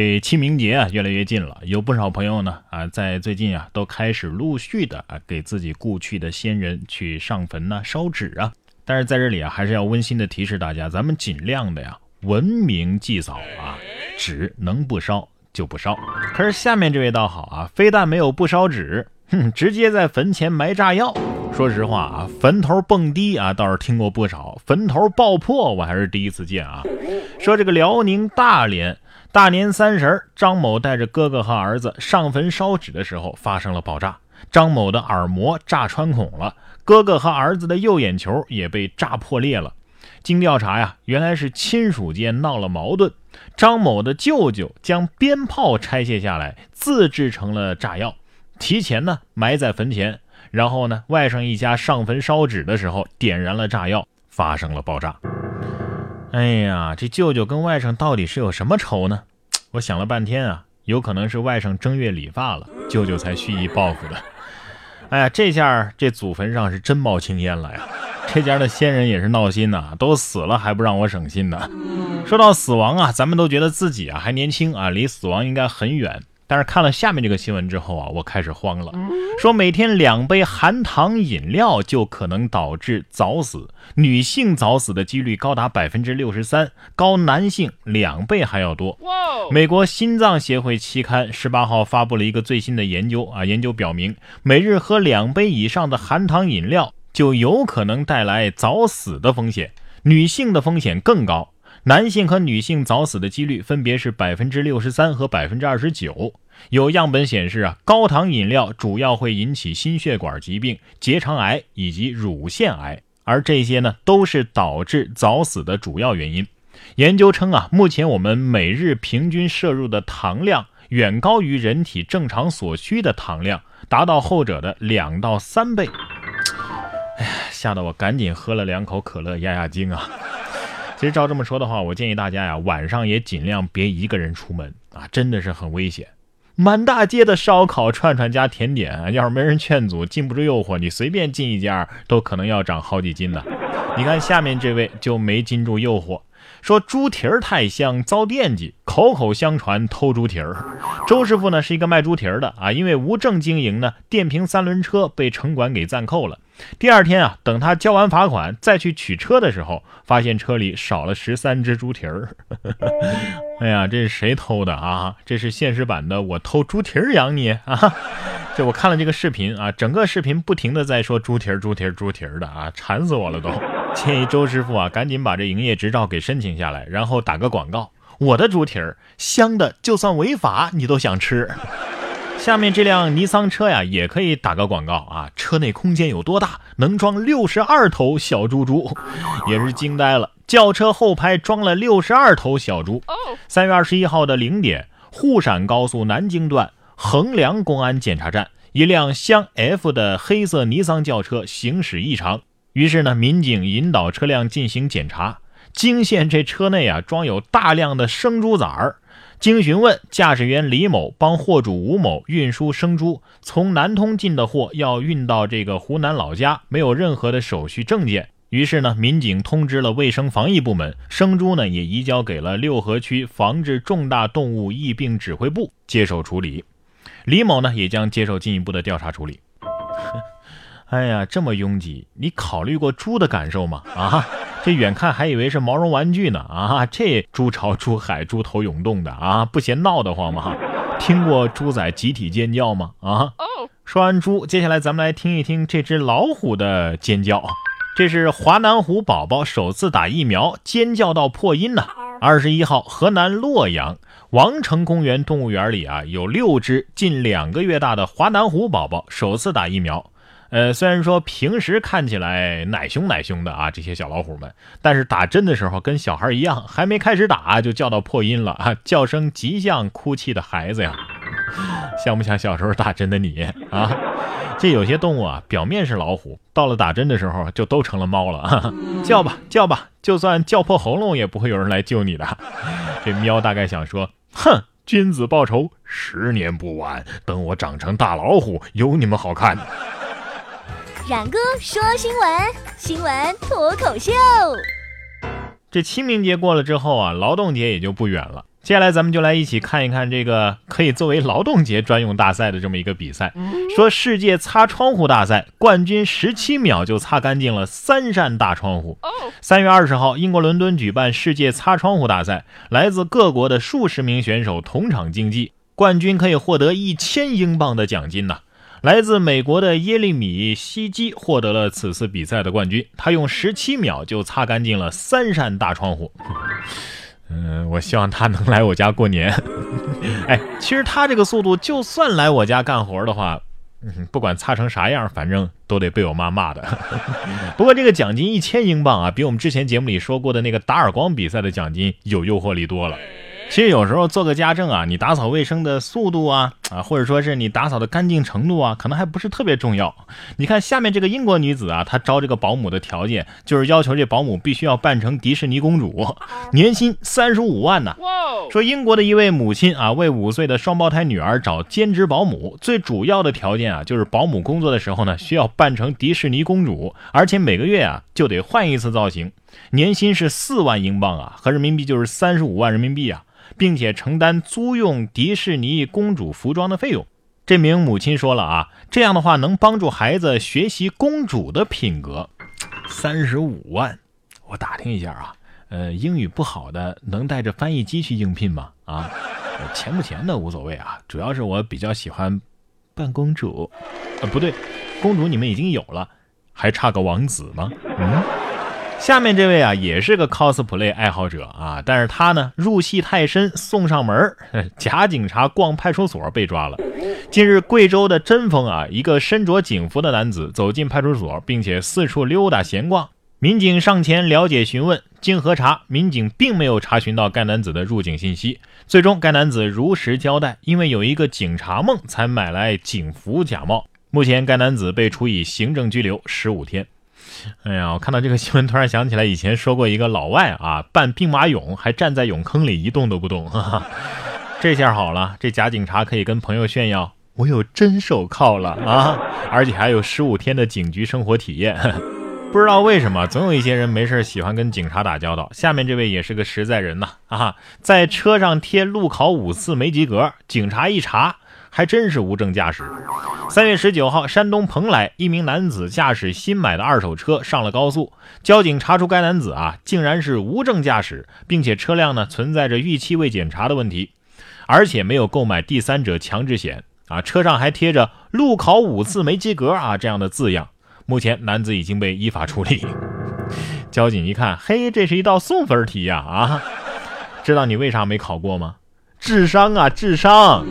这清明节啊越来越近了，有不少朋友呢啊在最近啊都开始陆续的啊给自己故去的先人去上坟呐、烧纸啊。但是在这里啊还是要温馨的提示大家，咱们尽量的呀文明祭扫啊，纸能不烧就不烧。可是下面这位倒好啊，非但没有不烧纸，哼，直接在坟前埋炸药。说实话啊，坟头蹦迪啊倒是听过不少，坟头爆破我还是第一次见啊。说这个辽宁大连。大年三十张某带着哥哥和儿子上坟烧纸的时候，发生了爆炸。张某的耳膜炸穿孔了，哥哥和儿子的右眼球也被炸破裂了。经调查呀，原来是亲属间闹了矛盾。张某的舅舅将鞭炮拆卸下来，自制成了炸药，提前呢埋在坟前。然后呢，外甥一家上坟烧纸的时候，点燃了炸药，发生了爆炸。哎呀，这舅舅跟外甥到底是有什么仇呢？我想了半天啊，有可能是外甥正月理发了，舅舅才蓄意报复的。哎呀，这下这祖坟上是真冒青烟了呀！这家的先人也是闹心呐，都死了还不让我省心呢。说到死亡啊，咱们都觉得自己啊还年轻啊，离死亡应该很远。但是看了下面这个新闻之后啊，我开始慌了。说每天两杯含糖饮料就可能导致早死，女性早死的几率高达百分之六十三，高男性两倍还要多。美国心脏协会期刊十八号发布了一个最新的研究啊，研究表明，每日喝两杯以上的含糖饮料就有可能带来早死的风险，女性的风险更高。男性和女性早死的几率分别是百分之六十三和百分之二十九。有样本显示啊，高糖饮料主要会引起心血管疾病、结肠癌以及乳腺癌，而这些呢都是导致早死的主要原因。研究称啊，目前我们每日平均摄入的糖量远高于人体正常所需的糖量，达到后者的两到三倍。哎呀，吓得我赶紧喝了两口可乐压压惊啊！其实照这么说的话，我建议大家呀，晚上也尽量别一个人出门啊，真的是很危险。满大街的烧烤串串加甜点，要是没人劝阻，禁不住诱惑，你随便进一家都可能要长好几斤呢。你看下面这位就没禁住诱惑，说猪蹄儿太香遭惦记，口口相传偷猪蹄儿。周师傅呢是一个卖猪蹄儿的啊，因为无证经营呢，电瓶三轮车被城管给暂扣了。第二天啊，等他交完罚款再去取车的时候，发现车里少了十三只猪蹄儿。哎呀，这是谁偷的啊？这是现实版的我偷猪蹄儿养你啊！这我看了这个视频啊，整个视频不停的在说猪蹄儿、猪蹄儿、猪蹄儿的啊，馋死我了都。建议周师傅啊，赶紧把这营业执照给申请下来，然后打个广告：我的猪蹄儿香的，就算违法你都想吃。下面这辆尼桑车呀，也可以打个广告啊！车内空间有多大？能装六十二头小猪猪，也是惊呆了。轿车后排装了六十二头小猪。三月二十一号的零点，沪陕高速南京段衡梁公安检查站，一辆湘 F 的黑色尼桑轿车行驶异常，于是呢，民警引导车辆进行检查，惊现这车内啊装有大量的生猪崽儿。经询问，驾驶员李某帮货主吴某运输生猪，从南通进的货要运到这个湖南老家，没有任何的手续证件。于是呢，民警通知了卫生防疫部门，生猪呢也移交给了六合区防治重大动物疫病指挥部接受处理。李某呢也将接受进一步的调查处理。哎呀，这么拥挤，你考虑过猪的感受吗？啊？这远看还以为是毛绒玩具呢啊！这猪潮、猪海、猪头涌动的啊，不嫌闹得慌吗？听过猪仔集体尖叫吗？啊！说完猪，接下来咱们来听一听这只老虎的尖叫。这是华南虎宝宝首次打疫苗，尖叫到破音呢。二十一号，河南洛阳王城公园动物园里啊，有六只近两个月大的华南虎宝宝首次打疫苗。呃，虽然说平时看起来奶凶奶凶的啊，这些小老虎们，但是打针的时候跟小孩一样，还没开始打就叫到破音了啊，叫声极像哭泣的孩子呀，像不像小时候打针的你啊？这有些动物啊，表面是老虎，到了打针的时候就都成了猫了，叫吧叫吧，就算叫破喉咙也不会有人来救你的。这喵大概想说，哼，君子报仇，十年不晚，等我长成大老虎，有你们好看。冉哥说新闻，新闻脱口秀。这清明节过了之后啊，劳动节也就不远了。接下来咱们就来一起看一看这个可以作为劳动节专用大赛的这么一个比赛。说世界擦窗户大赛冠军十七秒就擦干净了三扇大窗户。三月二十号，英国伦敦举办世界擦窗户大赛，来自各国的数十名选手同场竞技，冠军可以获得一千英镑的奖金呢。来自美国的耶利米·西基获得了此次比赛的冠军，他用十七秒就擦干净了三扇大窗户。嗯，我希望他能来我家过年。哎，其实他这个速度，就算来我家干活的话，不管擦成啥样，反正都得被我妈骂的。不过这个奖金一千英镑啊，比我们之前节目里说过的那个打耳光比赛的奖金有诱惑力多了。其实有时候做个家政啊，你打扫卫生的速度啊啊，或者说是你打扫的干净程度啊，可能还不是特别重要。你看下面这个英国女子啊，她招这个保姆的条件就是要求这保姆必须要扮成迪士尼公主，年薪三十五万呢。说英国的一位母亲啊，为五岁的双胞胎女儿找兼职保姆，最主要的条件啊，就是保姆工作的时候呢，需要扮成迪士尼公主，而且每个月啊就得换一次造型，年薪是四万英镑啊，合人民币就是三十五万人民币啊。并且承担租用迪士尼公主服装的费用。这名母亲说了啊，这样的话能帮助孩子学习公主的品格。三十五万，我打听一下啊，呃，英语不好的能带着翻译机去应聘吗？啊，钱不钱的无所谓啊，主要是我比较喜欢扮公主。呃，不对，公主你们已经有了，还差个王子吗？嗯。下面这位啊，也是个 cosplay 爱好者啊，但是他呢入戏太深，送上门 假警察逛派出所被抓了。近日，贵州的贞丰啊，一个身着警服的男子走进派出所，并且四处溜达闲逛。民警上前了解询问，经核查，民警并没有查询到该男子的入境信息。最终，该男子如实交代，因为有一个警察梦，才买来警服假冒。目前，该男子被处以行政拘留十五天。哎呀，我看到这个新闻，突然想起来以前说过一个老外啊，扮兵马俑还站在俑坑里一动都不动。哈哈，这下好了，这假警察可以跟朋友炫耀，我有真手铐了啊，而且还有十五天的警局生活体验。不知道为什么，总有一些人没事喜欢跟警察打交道。下面这位也是个实在人呐啊，在车上贴路考五次没及格，警察一查。还真是无证驾驶。三月十九号，山东蓬莱一名男子驾驶新买的二手车上了高速，交警查出该男子啊竟然是无证驾驶，并且车辆呢存在着逾期未检查的问题，而且没有购买第三者强制险啊，车上还贴着“路考五次没及格”啊这样的字样。目前男子已经被依法处理。交警一看，嘿，这是一道送分题呀啊！知道你为啥没考过吗？智商啊，智商！